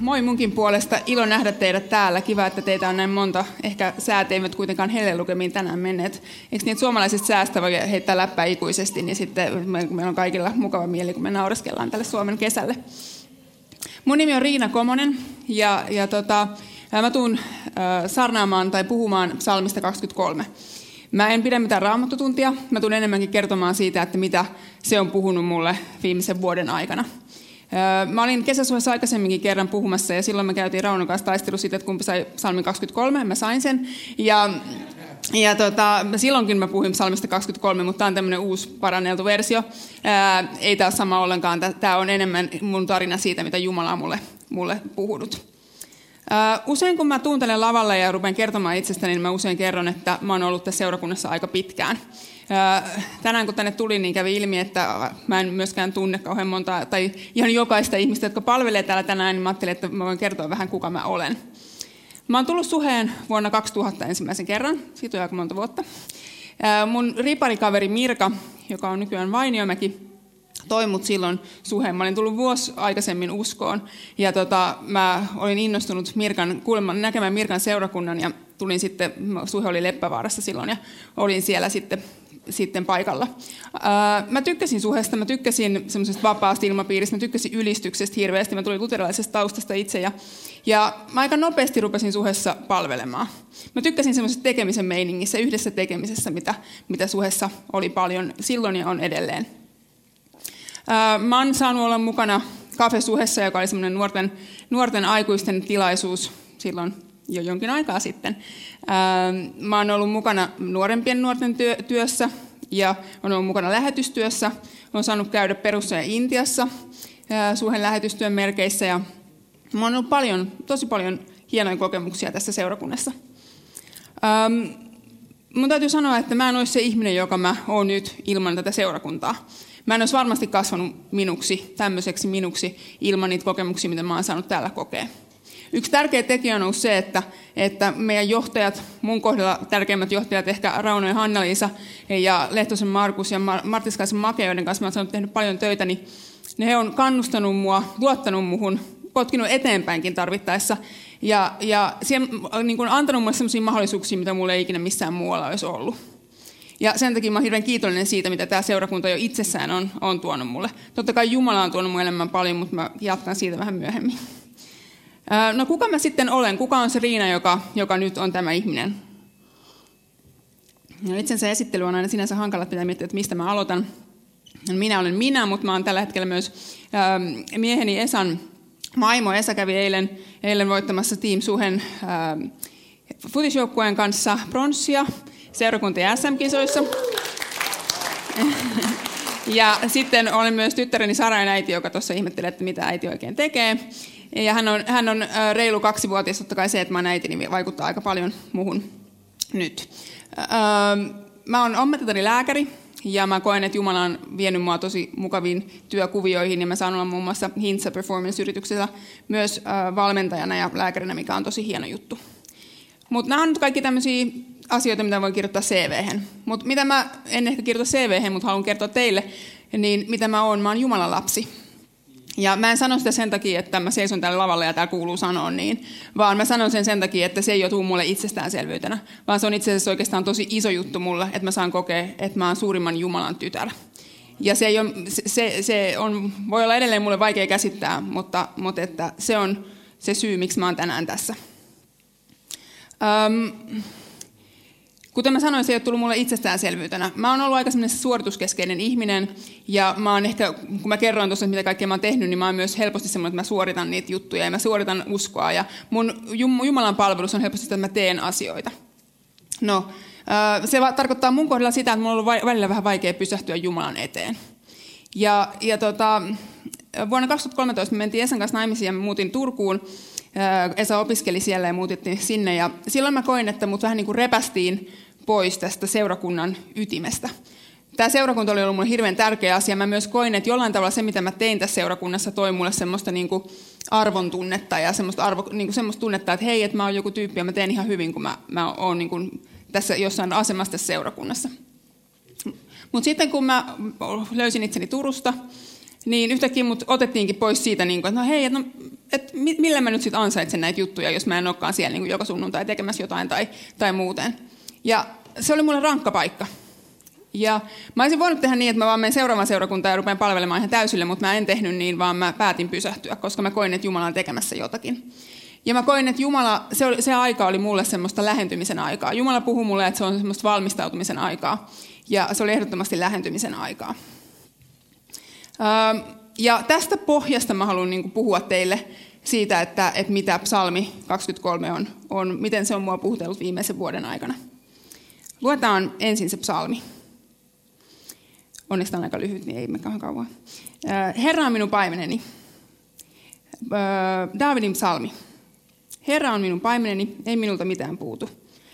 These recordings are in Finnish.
Moi munkin puolesta. Ilo nähdä teidät täällä. Kiva, että teitä on näin monta. Ehkä säät eivät kuitenkaan lukemiin tänään menneet. Eikö että suomalaiset säästä voi heittää läppää ikuisesti, niin sitten meillä on kaikilla mukava mieli, kun me naureskellaan tälle Suomen kesälle. Mun nimi on Riina Komonen ja, ja tota, mä tuun äh, sarnaamaan tai puhumaan salmista 23. Mä en pidä mitään raamattotuntia, mä tulen enemmänkin kertomaan siitä, että mitä se on puhunut mulle viimeisen vuoden aikana. Mä olin kesäsuojassa aikaisemminkin kerran puhumassa ja silloin me käytiin Raunon kanssa taistelu siitä, että kumpi sai salmin 23, mä sain sen. Ja ja tota, silloinkin mä puhuin psalmista 23, mutta tämä on tämmöinen uusi paranneltu versio. Ää, ei tämä sama ollenkaan. Tämä on enemmän mun tarina siitä, mitä Jumala on mulle, mulle puhunut. Ää, usein kun mä tuuntelen lavalle ja rupean kertomaan itsestäni, niin mä usein kerron, että mä oon ollut tässä seurakunnassa aika pitkään tänään kun tänne tulin, niin kävi ilmi, että mä en myöskään tunne kauhean monta, tai ihan jokaista ihmistä, jotka palvelee täällä tänään, niin mä ajattelin, että mä voin kertoa vähän, kuka mä olen. Mä oon tullut Suheen vuonna 2000 ensimmäisen kerran, siitä on aika monta vuotta. Mun riparikaveri Mirka, joka on nykyään Vainiomäki, toi mut silloin suheen. Mä olin tullut vuosi aikaisemmin uskoon ja tota, mä olin innostunut Mirkan, kuulemaan, näkemään Mirkan seurakunnan ja tulin sitten, suhe oli Leppävaarassa silloin ja olin siellä sitten sitten paikalla. Mä tykkäsin suhesta, mä tykkäsin semmoisesta vapaasta ilmapiiristä, mä tykkäsin ylistyksestä hirveästi, mä tulin luterilaisesta taustasta itse ja, ja mä aika nopeasti rupesin suhessa palvelemaan. Mä tykkäsin semmoisesta tekemisen meiningissä, yhdessä tekemisessä, mitä, mitä suhessa oli paljon silloin ja on edelleen. Mä oon saanut olla mukana kafesuhessa, joka oli semmoinen nuorten, nuorten aikuisten tilaisuus silloin jo jonkin aikaa sitten. Mä oon ollut mukana nuorempien nuorten työ, työssä ja on ollut mukana lähetystyössä. Olen saanut käydä Perussa ja Intiassa suhen lähetystyön merkeissä ja mä ollut paljon, tosi paljon hienoja kokemuksia tässä seurakunnassa. Ähm, mun täytyy sanoa, että mä en olisi se ihminen, joka mä oon nyt ilman tätä seurakuntaa. Mä en olisi varmasti kasvanut minuksi, tämmöiseksi minuksi, ilman niitä kokemuksia, mitä mä oon saanut täällä kokea. Yksi tärkeä tekijä on ollut se, että, että meidän johtajat, mun kohdalla tärkeimmät johtajat, ehkä Rauno ja Hanna-Liisa ja Lehtosen Markus ja Martiskaisen Make, joiden kanssa mä olen tehnyt paljon töitä, niin ne he on kannustanut mua, luottanut muhun, potkinut eteenpäinkin tarvittaessa ja, ja siihen, niin kuin antanut mulle sellaisia mahdollisuuksia, mitä mulla ei ikinä missään muualla olisi ollut. Ja sen takia mä olen hirveän kiitollinen siitä, mitä tämä seurakunta jo itsessään on, on tuonut mulle. Totta kai Jumala on tuonut mun elämään paljon, mutta mä jatkan siitä vähän myöhemmin. No kuka mä sitten olen? Kuka on se Riina, joka, joka nyt on tämä ihminen? No, itsensä esittely on aina sinänsä hankala, pitää miettiä, että mistä mä aloitan. Minä olen minä, mutta mä olen tällä hetkellä myös ähm, mieheni Esan maimo. Esa kävi eilen, eilen voittamassa Team Suhen ähm, futisjoukkueen kanssa pronssia seurakunta SM-kisoissa. Ja sitten olen myös tyttäreni Sarain äiti, joka tuossa ihmettelee, että mitä äiti oikein tekee. Ja hän on, hän on reilu kaksivuotias, totta kai se, että mä olen äiti, niin vaikuttaa aika paljon muuhun nyt. Mä oon ammattitani lääkäri, ja mä koen, että Jumala on vienyt mua tosi mukaviin työkuvioihin, ja mä saan olla muun muassa Hintsa Performance-yrityksessä myös valmentajana ja lääkärinä, mikä on tosi hieno juttu. Mutta nämä on nyt kaikki tämmöisiä asioita, mitä voin kirjoittaa cv Mutta mitä mä, en ehkä kirjoita cv mutta haluan kertoa teille, niin mitä mä oon, mä oon Jumalan lapsi. Ja mä en sano sitä sen takia, että mä seison täällä lavalla ja täällä kuuluu sanoa niin, vaan mä sanon sen sen takia, että se ei ole mulle itsestäänselvyytenä, vaan se on itse asiassa oikeastaan tosi iso juttu mulle, että mä saan kokea, että mä oon suurimman Jumalan tytär. Ja se, ei ole, se, se on, voi olla edelleen mulle vaikea käsittää, mutta, mutta että se on se syy, miksi mä oon tänään tässä. Öm, Kuten mä sanoin, se ei ole tullut mulle itsestäänselvyytenä. Mä oon ollut aika suorituskeskeinen ihminen, ja mä oon ehkä, kun mä kerroin tuossa, mitä kaikkea mä oon tehnyt, niin mä oon myös helposti semmoinen, että mä suoritan niitä juttuja, ja mä suoritan uskoa, ja mun Jumalan palvelus on helposti, että mä teen asioita. No, se tarkoittaa mun kohdalla sitä, että mulla on ollut välillä vähän vaikea pysähtyä Jumalan eteen. Ja, ja tota, vuonna 2013 me mentiin Esan kanssa naimisiin ja muutin Turkuun, Esa opiskeli siellä ja muutettiin sinne. Ja silloin mä koin, että mut vähän niin kuin repästiin pois tästä seurakunnan ytimestä. Tämä seurakunta oli ollut mulle hirveän tärkeä asia. Mä myös koin, että jollain tavalla se, mitä mä tein tässä seurakunnassa, toi mulle semmoista niin kuin arvon tunnetta ja semmoista, arvo, niin kuin semmoista tunnetta, että hei, että mä oon joku tyyppi ja mä teen ihan hyvin, kun mä, mä oon niin kuin tässä jossain asemassa tässä seurakunnassa. Mutta sitten kun mä löysin itseni Turusta, niin yhtäkkiä mut otettiinkin pois siitä, niin kuin, että no hei, et no, et millä mä nyt sitten ansaitsen näitä juttuja, jos mä en olekaan siellä niin kuin joka sunnuntai tekemässä jotain tai, tai muuten. Ja se oli mulle rankka paikka. Ja mä olisin voinut tehdä niin, että mä vaan menen seuraavaan seurakuntaan ja rupean palvelemaan ihan täysille, mutta mä en tehnyt niin, vaan mä päätin pysähtyä, koska mä koin, että Jumala on tekemässä jotakin. Ja mä koin, että Jumala, se, oli, se aika oli mulle semmoista lähentymisen aikaa. Jumala puhui mulle, että se on semmoista valmistautumisen aikaa. Ja se oli ehdottomasti lähentymisen aikaa. Öö, ja tästä pohjasta mä haluan niin puhua teille siitä, että, että mitä psalmi 23 on, on, miten se on mua puhutellut viimeisen vuoden aikana. Luetaan ensin se psalmi. Onneksi on aika lyhyt, niin ei me kauan kauan. Herra on minun paimeneni. Davidin psalmi. Herra on minun paimeneni, ei minulta mitään puutu.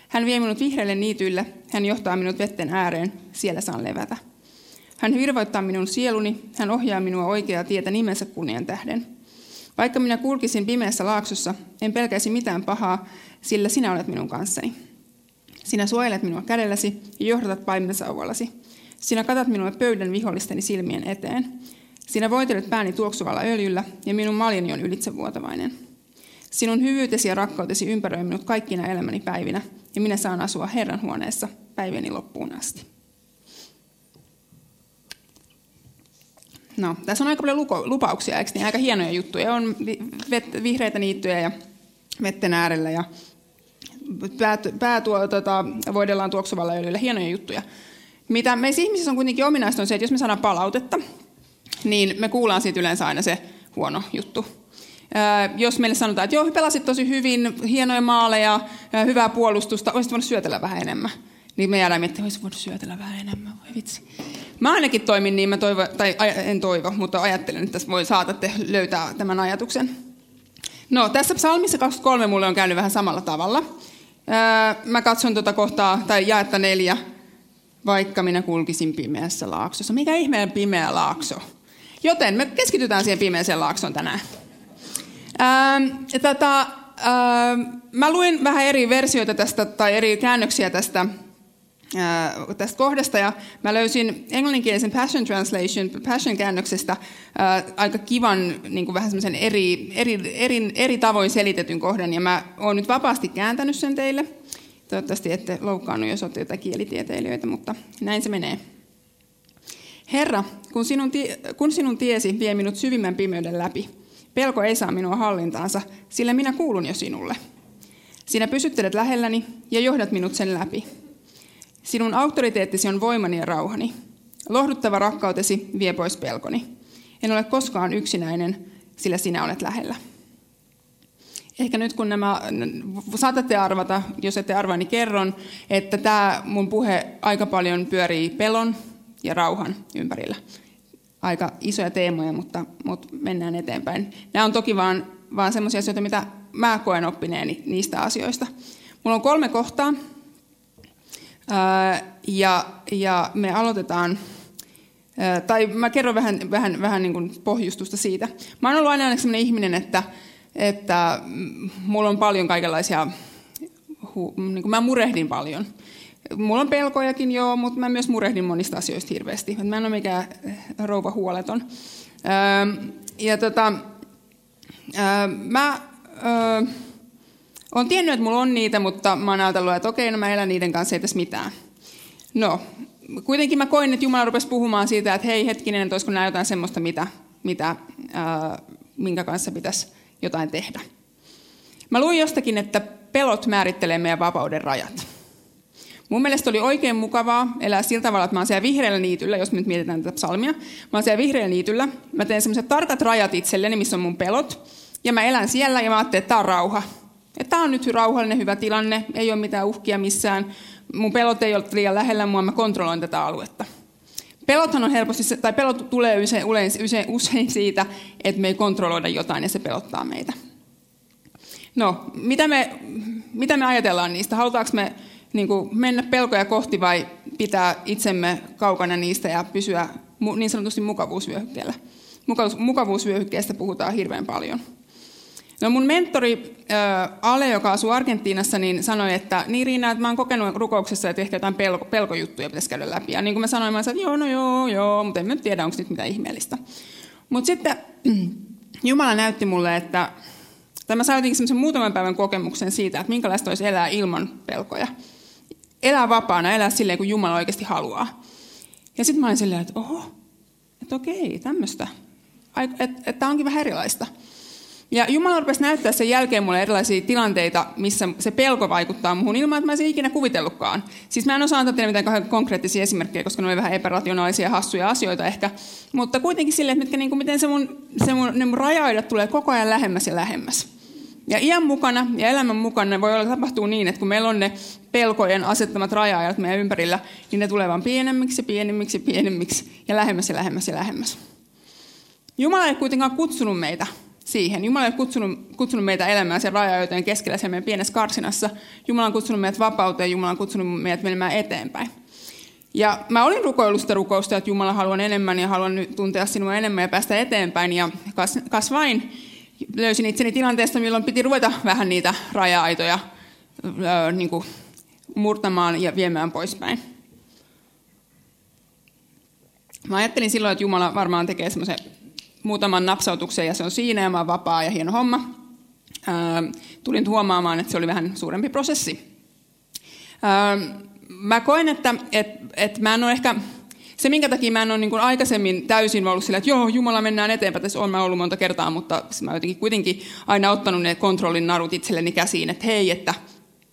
Hän vie minut vihreälle niityille, hän johtaa minut vetten ääreen, siellä saan levätä. Hän virvoittaa minun sieluni, hän ohjaa minua oikeaa tietä nimensä kunnian tähden. Vaikka minä kulkisin pimeässä laaksossa, en pelkäisi mitään pahaa, sillä sinä olet minun kanssani. Sinä suojelet minua kädelläsi ja johdatat paimensauvallasi. Sinä katat minua pöydän vihollisteni silmien eteen. Sinä voitelet pääni tuoksuvalla öljyllä ja minun maljeni on ylitsevuotavainen. Sinun hyvyytesi ja rakkautesi ympäröi minut kaikkina elämäni päivinä, ja minä saan asua Herran huoneessa päivieni loppuun asti. No, tässä on aika paljon lupauksia, eikö niin? Aika hienoja juttuja. On vihreitä niittyjä ja vetten äärellä ja pää, tota, voidellaan tuoksuvalla öljyllä. Hienoja juttuja. Mitä meissä ihmisissä on kuitenkin ominaista on se, että jos me saadaan palautetta, niin me kuullaan siitä yleensä aina se huono juttu. jos meille sanotaan, että joo, pelasit tosi hyvin, hienoja maaleja, hyvää puolustusta, olisit voinut syötellä vähän enemmän. Niin me jäädään miettimään, että voinut syötellä vähän enemmän, voi vitsi. Mä ainakin toimin niin, mä toivo, tai en toivo, mutta ajattelen, että tässä voi saatatte löytää tämän ajatuksen. No, tässä psalmissa 23 mulle on käynyt vähän samalla tavalla. Mä katson tuota kohtaa, tai jaetta neljä, vaikka minä kulkisin pimeässä laaksossa. Mikä ihmeen pimeä laakso? Joten me keskitytään siihen pimeäseen laaksoon tänään. Tätä, ähm, mä luin vähän eri versioita tästä, tai eri käännöksiä tästä, tästä kohdasta, ja mä löysin englanninkielisen Passion Translation, Passion-käännöksestä äh, aika kivan, niin kuin vähän eri, eri, eri, eri tavoin selitetyn kohdan, ja mä oon nyt vapaasti kääntänyt sen teille. Toivottavasti ette loukkaannut, jos olette jotain kielitieteilijöitä, mutta näin se menee. Herra, kun sinun, tie, kun sinun tiesi vie minut syvimmän pimeyden läpi, pelko ei saa minua hallintaansa, sillä minä kuulun jo sinulle. Sinä pysyttelet lähelläni ja johdat minut sen läpi. Sinun auktoriteettisi on voimani ja rauhani. Lohduttava rakkautesi vie pois pelkoni. En ole koskaan yksinäinen, sillä sinä olet lähellä. Ehkä nyt kun nämä, saatatte arvata, jos ette arvaa, niin kerron, että tämä mun puhe aika paljon pyörii pelon ja rauhan ympärillä. Aika isoja teemoja, mutta, mutta mennään eteenpäin. Nämä on toki vaan, vaan sellaisia asioita, mitä mä koen oppineeni niistä asioista. Mulla on kolme kohtaa, ja, ja me aloitetaan tai mä kerron vähän, vähän, vähän niin kuin pohjustusta siitä. Mä oon ollut aina sellainen ihminen, että että mulla on paljon kaikenlaisia, niin kuin mä murehdin paljon. Mulla on pelkojakin joo, mutta mä myös murehdin monista asioista hirveästi. Mä en ole mikään rouva huoleton. Ja tota, mä olen tiennyt, että mulla on niitä, mutta mä oon ajatellut, että okei, no mä elän niiden kanssa, ei tässä mitään. No, kuitenkin mä koin, että Jumala rupesi puhumaan siitä, että hei hetkinen, että olisiko nämä jotain semmoista, mitä, mitä, öö, minkä kanssa pitäisi jotain tehdä. Mä luin jostakin, että pelot määrittelee meidän vapauden rajat. Mun mielestä oli oikein mukavaa elää sillä tavalla, että mä oon siellä vihreällä niityllä, jos me nyt mietitään tätä psalmia. Mä oon siellä vihreällä niityllä, mä teen semmoiset tarkat rajat itselleni, missä on mun pelot. Ja mä elän siellä ja mä ajattelin, että tää on rauha. Tää on nyt rauhallinen, hyvä tilanne, ei ole mitään uhkia missään. Mun pelot ei ole liian lähellä mua, mä kontrolloin tätä aluetta. Pelothan on helposti, tai pelot tulee usein, usein, usein siitä, että me ei kontrolloida jotain ja se pelottaa meitä. No, mitä me, mitä me ajatellaan niistä? Halutaanko me niin kuin mennä pelkoja kohti vai pitää itsemme kaukana niistä ja pysyä niin sanotusti mukavuusvyöhykkeellä? Mukavuusvyöhykkeestä puhutaan hirveän paljon. No mun mentori Ale, joka asuu Argentiinassa, niin sanoi, että niin Riina, että mä oon kokenut rukouksessa, että ehkä jotain pelko, pelkojuttuja pitäisi käydä läpi. Ja niin kuin mä sanoin, mä sanoin, että joo, no joo, joo, mutta en mä tiedä, onko nyt mitään ihmeellistä. Mutta sitten Jumala näytti mulle, että tai mä sain jotenkin muutaman päivän kokemuksen siitä, että minkälaista olisi elää ilman pelkoja. Elää vapaana, elää silleen, kun Jumala oikeasti haluaa. Ja sitten mä olin silleen, että oho, että okei, tämmöistä. Että tämä onkin vähän erilaista. Ja Jumala rupesi näyttää sen jälkeen mulle erilaisia tilanteita, missä se pelko vaikuttaa muuhun ilman, että mä en ikinä kuvitellutkaan. Siis mä en osaa antaa teille mitään konkreettisia esimerkkejä, koska ne on vähän epärationaalisia, hassuja asioita ehkä. Mutta kuitenkin silleen, että mitkä, niin kuin, miten se mun, se mun, ne mun rajoidat tulee koko ajan lähemmäs ja lähemmäs. Ja iän mukana ja elämän mukana ne voi olla tapahtuu niin, että kun meillä on ne pelkojen asettamat raja meidän ympärillä, niin ne tulee vaan pienemmiksi, pienemmiksi, pienemmiksi ja lähemmäs ja lähemmäs ja lähemmäs. Jumala ei kuitenkaan kutsunut meitä siihen. Jumala ei kutsunut, kutsunut meitä elämään sen rajojen keskellä siellä meidän pienessä karsinassa. Jumala on kutsunut meidät vapauteen, Jumala on kutsunut meidät menemään eteenpäin. Ja mä olin rukoillut rukousta, että Jumala haluan enemmän ja haluan nyt tuntea sinua enemmän ja päästä eteenpäin. Ja kas, kas vain löysin itseni tilanteesta, milloin piti ruveta vähän niitä raja-aitoja öö, niin kuin murtamaan ja viemään poispäin. Mä ajattelin silloin, että Jumala varmaan tekee semmoisen muutaman napsautuksen ja se on siinä ja mä oon vapaa ja hieno homma. Tulin huomaamaan, että se oli vähän suurempi prosessi. Mä koen, että et, et mä en ole ehkä, se minkä takia mä en ole niin aikaisemmin täysin ollut sillä, että joo, Jumala mennään eteenpäin, tässä on mä ollut monta kertaa, mutta mä jotenkin kuitenkin aina ottanut ne kontrollin narut itselleni käsiin, että hei, että,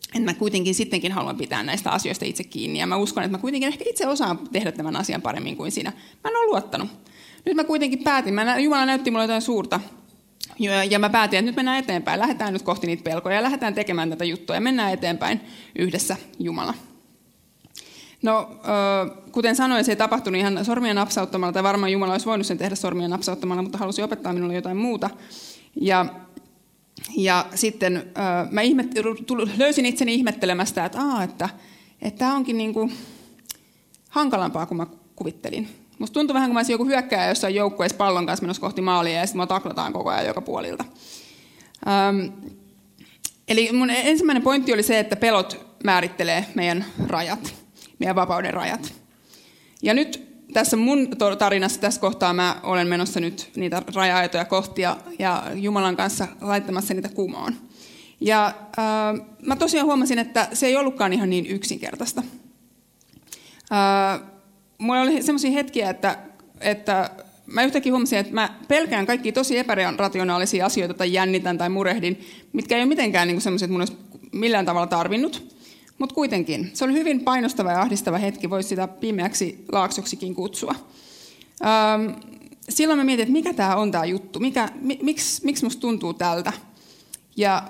että mä kuitenkin sittenkin haluan pitää näistä asioista itse kiinni. Ja mä uskon, että mä kuitenkin ehkä itse osaan tehdä tämän asian paremmin kuin sinä. Mä en ole luottanut. Nyt mä kuitenkin päätin, mä, Jumala näytti mulle jotain suurta, ja mä päätin, että nyt mennään eteenpäin, lähdetään nyt kohti niitä pelkoja ja lähdetään tekemään tätä juttua ja mennään eteenpäin yhdessä Jumala. No, kuten sanoin, se ei tapahtunut ihan sormia napsauttamalla, tai varmaan Jumala olisi voinut sen tehdä sormia napsauttamalla, mutta halusi opettaa minulle jotain muuta. Ja, ja sitten mä ihmet, löysin itseni ihmettelemästä, että, että, että tämä onkin niin kuin hankalampaa kuin mä kuvittelin. Musta tuntuu vähän kuin mä olisin joku hyökkääjä jossain joukkueessa pallon kanssa menossa kohti maalia ja sitten mua taklataan koko ajan joka puolilta. Ähm, eli mun ensimmäinen pointti oli se, että pelot määrittelee meidän rajat, meidän vapauden rajat. Ja nyt tässä mun tarinassa tässä kohtaa mä olen menossa nyt niitä raja kohti ja, ja Jumalan kanssa laittamassa niitä kumoon. Ja äh, mä tosiaan huomasin, että se ei ollutkaan ihan niin yksinkertaista. Äh, mulla oli semmoisia hetkiä, että, että mä yhtäkkiä huomasin, että mä pelkään kaikki tosi epärationaalisia asioita tai jännitän tai murehdin, mitkä ei ole mitenkään niin semmoisia, että mun olisi millään tavalla tarvinnut. Mutta kuitenkin, se oli hyvin painostava ja ahdistava hetki, voisi sitä pimeäksi laaksoksikin kutsua. Ähm, silloin mä mietin, että mikä tämä on tämä juttu, mikä, mi, miksi, miksi musta tuntuu tältä. Ja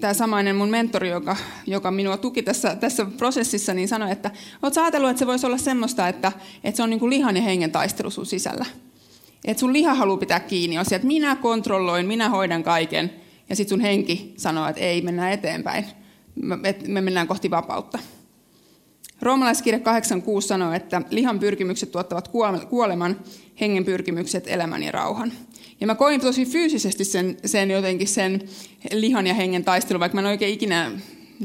tämä samainen mun mentori, joka, joka minua tuki tässä, tässä prosessissa, niin sanoi, että olet ajatellut, että se voisi olla semmoista, että, että se on niin kuin lihan ja hengen taistelu sun sisällä. Että sun liha haluaa pitää kiinni, on se, että minä kontrolloin, minä hoidan kaiken, ja sitten sun henki sanoo, että ei, mennään eteenpäin. Me, me mennään kohti vapautta. Roomalaiskirja 8.6 sanoo, että lihan pyrkimykset tuottavat kuoleman, hengen pyrkimykset elämän ja rauhan. Ja mä koin tosi fyysisesti sen, sen jotenkin sen lihan ja hengen taistelun, vaikka mä en oikein ikinä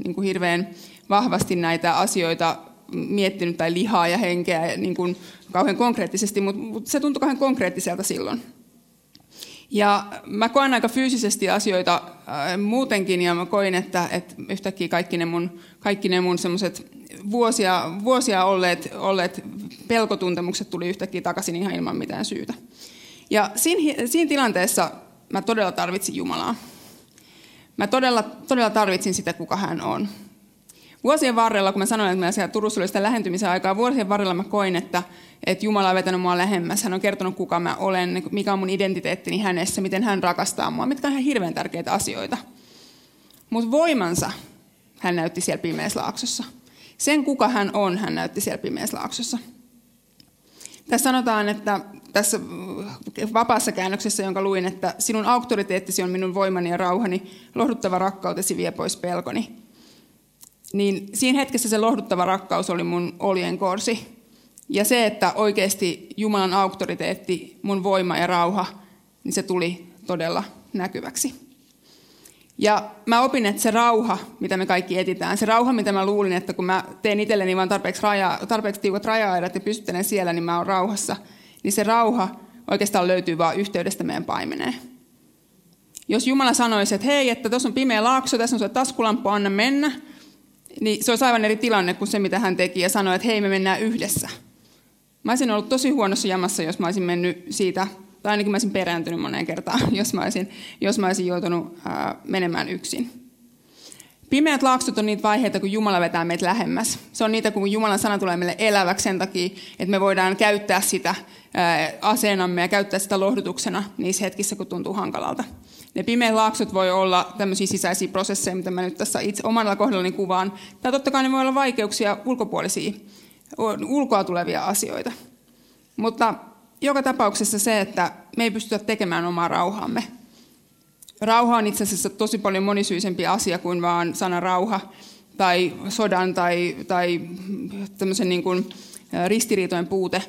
niin kuin hirveän vahvasti näitä asioita miettinyt tai lihaa ja henkeä niin kuin kauhean konkreettisesti, mutta, mutta se tuntui kauhean konkreettiselta silloin. Ja mä koen aika fyysisesti asioita äh, muutenkin ja mä koin, että, että yhtäkkiä kaikki ne mun, kaikki ne mun semmoiset vuosia, vuosia olleet, olleet pelkotuntemukset tuli yhtäkkiä takaisin ihan ilman mitään syytä. Ja siinä, siinä tilanteessa mä todella tarvitsin Jumalaa. Mä todella, todella tarvitsin sitä, kuka hän on. Vuosien varrella, kun mä sanoin, että mä siellä Turussa oli sitä lähentymisen aikaa, vuosien varrella mä koin, että, että Jumala on vetänyt mua lähemmäs. Hän on kertonut, kuka mä olen, mikä on mun identiteettini hänessä, miten hän rakastaa mua, mitkä on ihan hirveän tärkeitä asioita. Mutta voimansa hän näytti siellä pimeässä laaksossa. Sen, kuka hän on, hän näytti siellä pimeässä laaksossa. Tässä sanotaan, että tässä vapaassa käännöksessä, jonka luin, että sinun auktoriteettisi on minun voimani ja rauhani, lohduttava rakkautesi vie pois pelkoni. Niin siinä hetkessä se lohduttava rakkaus oli mun oljenkorsi. Ja se, että oikeasti Jumalan auktoriteetti, mun voima ja rauha, niin se tuli todella näkyväksi. Ja mä opin, että se rauha, mitä me kaikki etitään, se rauha, mitä mä luulin, että kun mä teen itselleni vaan tarpeeksi, raja, tarpeeksi tiukat raja-aidat ja pystyttelen siellä, niin mä oon rauhassa, niin se rauha oikeastaan löytyy vaan yhteydestä meidän paimeneen. Jos Jumala sanoisi, että hei, että tuossa on pimeä laakso, tässä on se taskulamppu, anna mennä, niin se olisi aivan eri tilanne kuin se, mitä hän teki ja sanoi, että hei, me mennään yhdessä. Mä olisin ollut tosi huonossa jamassa, jos mä olisin mennyt siitä tai ainakin mä olisin perääntynyt moneen kertaan, jos mä olisin, jos mä olisin joutunut ää, menemään yksin. Pimeät laaksot on niitä vaiheita, kun Jumala vetää meitä lähemmäs. Se on niitä, kun Jumalan sana tulee meille eläväksi sen takia, että me voidaan käyttää sitä aseenamme ja käyttää sitä lohdutuksena niissä hetkissä, kun tuntuu hankalalta. Ne pimeät laaksot voi olla tämmöisiä sisäisiä prosesseja, mitä mä nyt tässä itse omalla kohdallani kuvaan. Tai totta kai ne voi olla vaikeuksia ulkopuolisia, ulkoa tulevia asioita. Mutta joka tapauksessa se, että me ei pystytä tekemään omaa rauhaamme. Rauha on itse asiassa tosi paljon monisyisempi asia kuin vaan sana rauha tai sodan tai, tai tämmöisen niin kuin ristiriitojen puute.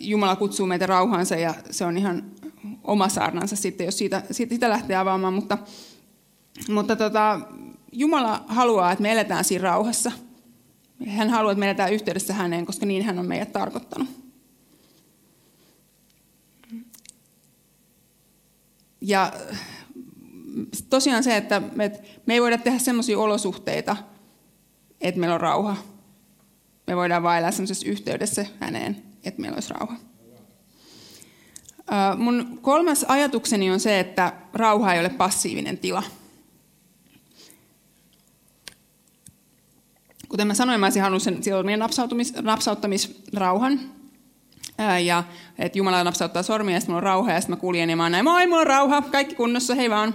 Jumala kutsuu meitä rauhaansa ja se on ihan oma saarnansa sitten, jos siitä, siitä sitä lähtee avaamaan. Mutta, mutta tota, Jumala haluaa, että me eletään siinä rauhassa. Hän haluaa, että me eletään yhteydessä häneen, koska niin hän on meidät tarkoittanut. Ja tosiaan se, että me, me ei voida tehdä sellaisia olosuhteita, että meillä on rauha. Me voidaan vain elää sellaisessa yhteydessä häneen, että meillä olisi rauha. Mun kolmas ajatukseni on se, että rauha ei ole passiivinen tila. Kuten mä sanoin, mä olisin halunnut sen napsauttamisrauhan, ja että Jumala napsauttaa sormia ja sitten mulla on rauha ja sitten mä kuljen ja mä oon näin, moi, mulla on rauha, kaikki kunnossa, hei vaan.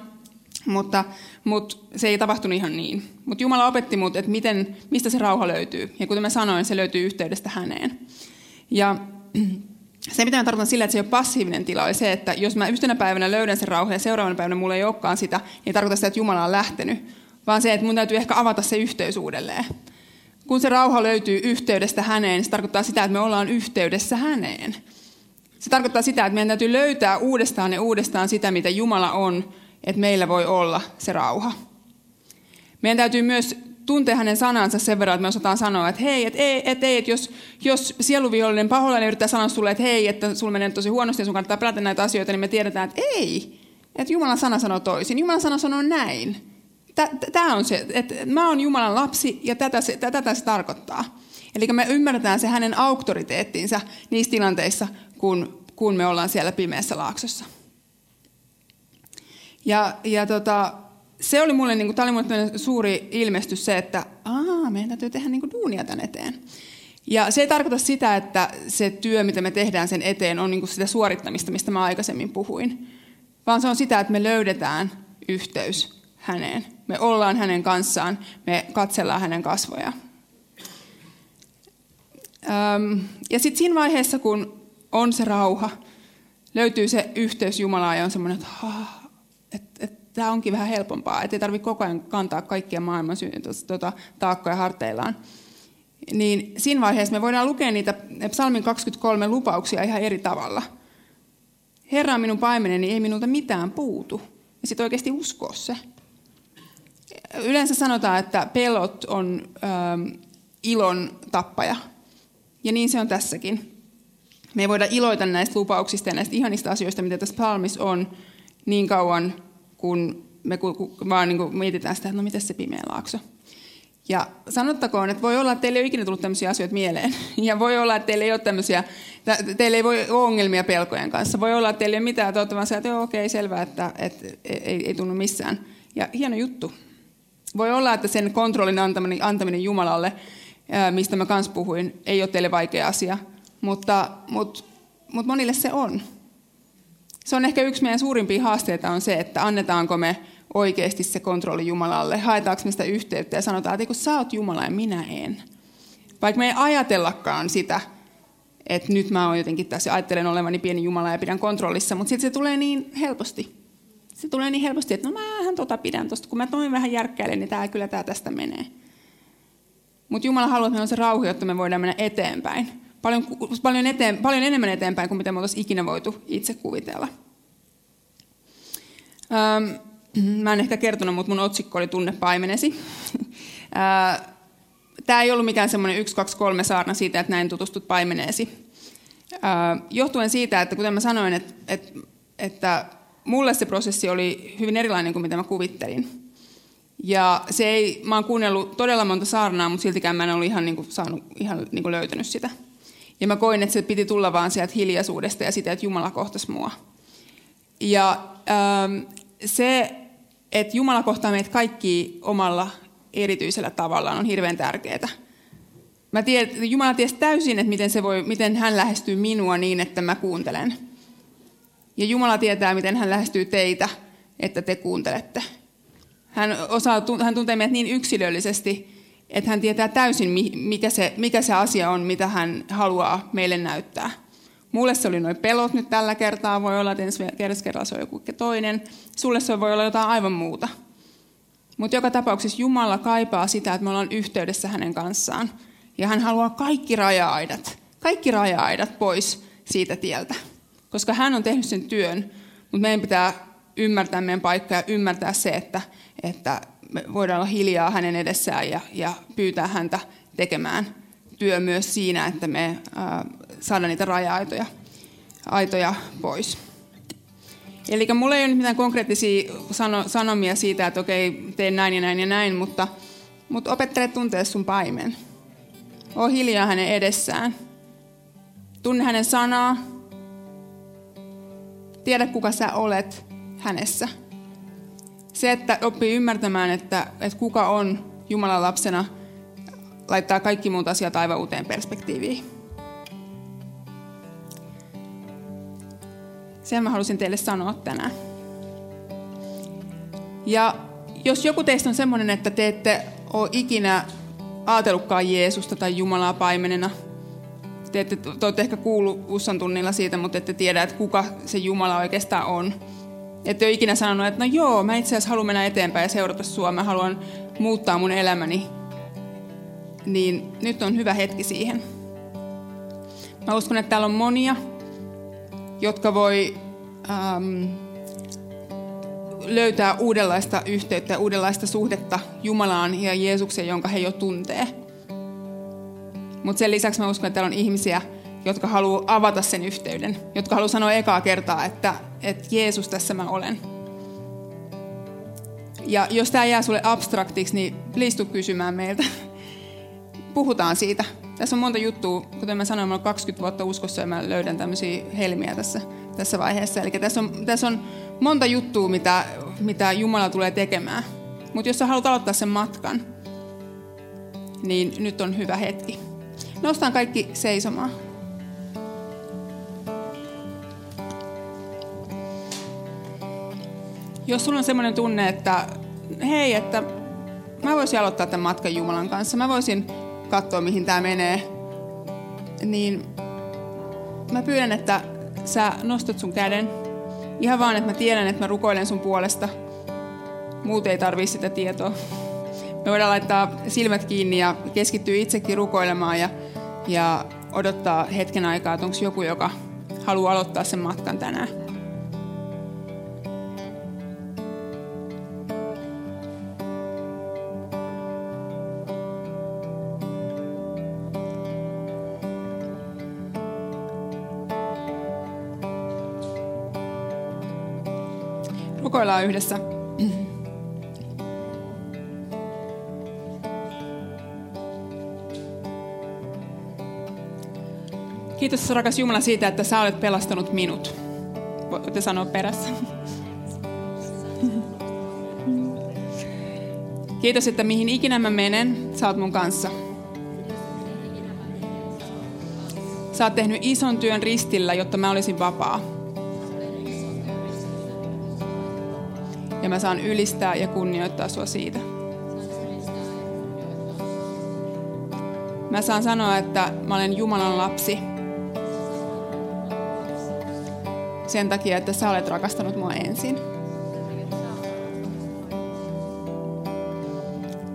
Mutta, mutta se ei tapahtunut ihan niin. Mutta Jumala opetti mut, että miten, mistä se rauha löytyy. Ja kuten mä sanoin, se löytyy yhteydestä häneen. Ja se, mitä mä tarkoitan sillä, että se ei ole passiivinen tila, oli se, että jos mä yhtenä päivänä löydän sen rauhan ja seuraavana päivänä mulla ei olekaan sitä, niin tarkoita sitä, että Jumala on lähtenyt, vaan se, että mun täytyy ehkä avata se yhteys uudelleen kun se rauha löytyy yhteydestä häneen, se tarkoittaa sitä, että me ollaan yhteydessä häneen. Se tarkoittaa sitä, että meidän täytyy löytää uudestaan ja uudestaan sitä, mitä Jumala on, että meillä voi olla se rauha. Meidän täytyy myös tuntea hänen sanansa sen verran, että me osataan sanoa, että hei, että ei, että ei, että jos, jos sieluvihollinen paholainen yrittää sanoa sulle, että hei, että sulla menee tosi huonosti ja sun kannattaa pelätä näitä asioita, niin me tiedetään, että ei, että Jumalan sana sanoo toisin. Jumalan sana sanoo näin. Tämä on se, että mä oon Jumalan lapsi ja tätä se, tätä se tarkoittaa. Eli me ymmärretään se hänen auktoriteettinsa niissä tilanteissa, kun, kun me ollaan siellä pimeässä laaksossa. Ja, ja tota, se oli mulle, niin kuin, tämä oli mulle suuri ilmestys se, että Aa, meidän täytyy tehdä niin kuin, duunia tämän eteen. Ja se ei tarkoita sitä, että se työ, mitä me tehdään sen eteen, on niin kuin sitä suorittamista, mistä mä aikaisemmin puhuin. Vaan se on sitä, että me löydetään yhteys häneen. Me ollaan hänen kanssaan, me katsellaan hänen kasvoja. Ja sitten siinä vaiheessa, kun on se rauha, löytyy se yhteys Jumalaan ja on semmoinen, että, että, että tämä onkin vähän helpompaa, että ei tarvitse koko ajan kantaa kaikkia maailman tuota, taakkoja harteillaan. Niin siinä vaiheessa me voidaan lukea niitä psalmin 23 lupauksia ihan eri tavalla. Herra on minun paimeneni, ei minulta mitään puutu. Ja sitten oikeasti uskoa se yleensä sanotaan, että pelot on ähm, ilon tappaja. Ja niin se on tässäkin. Me ei voida iloita näistä lupauksista ja näistä ihanista asioista, mitä tässä palmissa on, niin kauan, kun me vaan niin kuin mietitään sitä, että no miten se pimeä laakso. Ja sanottakoon, että voi olla, että teille ei ole ikinä tullut tämmöisiä asioita mieleen. Ja voi olla, että teille ei ole tämmöisiä, teille ei voi ole ongelmia pelkojen kanssa. Voi olla, että teille ei ole mitään, että vaan se, että okei, okay, selvä, että, että ei, ei tunnu missään. Ja hieno juttu. Voi olla, että sen kontrollin antaminen, antaminen Jumalalle, mistä mä kanssa puhuin, ei ole teille vaikea asia, mutta, mutta, mutta monille se on. Se on ehkä yksi meidän suurimpia haasteita on se, että annetaanko me oikeasti se kontrolli Jumalalle, haetaanko me sitä yhteyttä ja sanotaan, että kun sä oot Jumala ja minä en. Vaikka me ei ajatellakaan sitä, että nyt mä oon jotenkin tässä ajattelen olevani pieni Jumala ja pidän kontrollissa, mutta sitten se tulee niin helposti. Se tulee niin helposti, että no mähän tota pidän tuosta, kun mä toin vähän järkkäilen, niin tää, kyllä tämä tästä menee. Mutta Jumala haluaa, että meillä on se rauha, jotta me voidaan mennä eteenpäin. Paljon, paljon, eteen, paljon enemmän eteenpäin kuin mitä me oltaisiin ikinä voitu itse kuvitella. Öm, mä en ehkä kertonut, mutta mun otsikko oli Tunne paimenesi. Tämä ei ollut mikään semmoinen 1, 2, 3 saarna siitä, että näin tutustut paimeneesi. Johtuen siitä, että kuten mä sanoin, että, että, että mulle se prosessi oli hyvin erilainen kuin mitä mä kuvittelin. Ja se ei, mä oon kuunnellut todella monta saarnaa, mutta siltikään mä en ollut ihan, niin kuin, saanut, ihan niin kuin löytänyt sitä. Ja mä koin, että se piti tulla vaan sieltä hiljaisuudesta ja sitä, että Jumala kohtasi mua. Ja ähm, se, että Jumala kohtaa meitä kaikki omalla erityisellä tavalla on hirveän tärkeää. Mä tiedän, Jumala tiesi täysin, että miten, se voi, miten hän lähestyy minua niin, että mä kuuntelen. Ja Jumala tietää, miten hän lähestyy teitä, että te kuuntelette. Hän, osaa, hän tuntee meidät niin yksilöllisesti, että hän tietää täysin, mikä se, mikä se asia on, mitä hän haluaa meille näyttää. Mulle se oli noin pelot nyt tällä kertaa, voi olla, että ensi kerralla se on joku toinen. Sulle se voi olla jotain aivan muuta. Mutta joka tapauksessa Jumala kaipaa sitä, että me ollaan yhteydessä hänen kanssaan. Ja hän haluaa kaikki raja-aidat, kaikki raja-aidat pois siitä tieltä. Koska hän on tehnyt sen työn, mutta meidän pitää ymmärtää meidän paikka ja ymmärtää se, että, että me voidaan olla hiljaa hänen edessään ja, ja pyytää häntä tekemään työ myös siinä, että me ää, saadaan niitä raja-aitoja aitoja pois. Eli mulla ei ole mitään konkreettisia sano, sanomia siitä, että okei, teen näin ja näin ja näin, mutta, mutta opettele tuntea sun paimen. Oo hiljaa hänen edessään. Tunne hänen sanaa. Tiedä, kuka sä olet hänessä. Se, että oppii ymmärtämään, että, että kuka on Jumalan lapsena, laittaa kaikki muut asiat aivan uuteen perspektiiviin. Sen mä halusin teille sanoa tänään. Ja jos joku teistä on semmoinen, että te ette ole ikinä ajatellutkaan Jeesusta tai Jumalaa paimenena, te ette, te olette ehkä kuullut Ussan tunnilla siitä, mutta ette tiedä, että kuka se Jumala oikeastaan on. Ette ole ikinä sanonut, että no joo, mä itse asiassa haluan mennä eteenpäin ja seurata sua, mä haluan muuttaa mun elämäni. Niin nyt on hyvä hetki siihen. Mä uskon, että täällä on monia, jotka voi ähm, löytää uudenlaista yhteyttä, uudenlaista suhdetta Jumalaan ja Jeesukseen, jonka he jo tuntee. Mutta sen lisäksi mä uskon, että täällä on ihmisiä, jotka haluaa avata sen yhteyden, jotka haluaa sanoa ekaa kertaa, että, että Jeesus tässä mä olen. Ja jos tämä jää sulle abstraktiksi, niin please kysymään meiltä. Puhutaan siitä. Tässä on monta juttua, kuten mä sanoin, mä olen 20 vuotta uskossa ja mä löydän tämmöisiä helmiä tässä, tässä vaiheessa. Eli tässä on, tässä on monta juttua, mitä, mitä Jumala tulee tekemään. Mutta jos sä haluat aloittaa sen matkan, niin nyt on hyvä hetki. Nostan kaikki seisomaan. Jos sulla on semmoinen tunne, että hei, että mä voisin aloittaa tämän matkan Jumalan kanssa, mä voisin katsoa, mihin tämä menee, niin mä pyydän, että sä nostat sun käden. Ihan vaan, että mä tiedän, että mä rukoilen sun puolesta. Muut ei tarvii sitä tietoa. Me voidaan laittaa silmät kiinni ja keskittyä itsekin rukoilemaan ja, ja odottaa hetken aikaa, että onko joku, joka haluaa aloittaa sen matkan tänään. rukoillaan yhdessä. Kiitos rakas Jumala siitä, että sä olet pelastanut minut. Voitte sanoa perässä. Kiitos, että mihin ikinä mä menen, sä oot mun kanssa. Sä oot tehnyt ison työn ristillä, jotta mä olisin vapaa. ja mä saan ylistää ja kunnioittaa sua siitä. Mä saan sanoa, että mä olen Jumalan lapsi sen takia, että sä olet rakastanut mua ensin.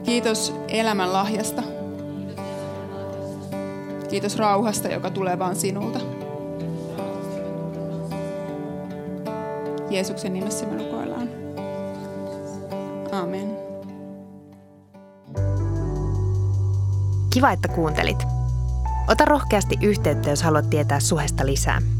Kiitos elämän lahjasta. Kiitos rauhasta, joka tulee vain sinulta. Jeesuksen nimessä me rukoillaan. Amen. Kiva, että kuuntelit. Ota rohkeasti yhteyttä, jos haluat tietää suhesta lisää.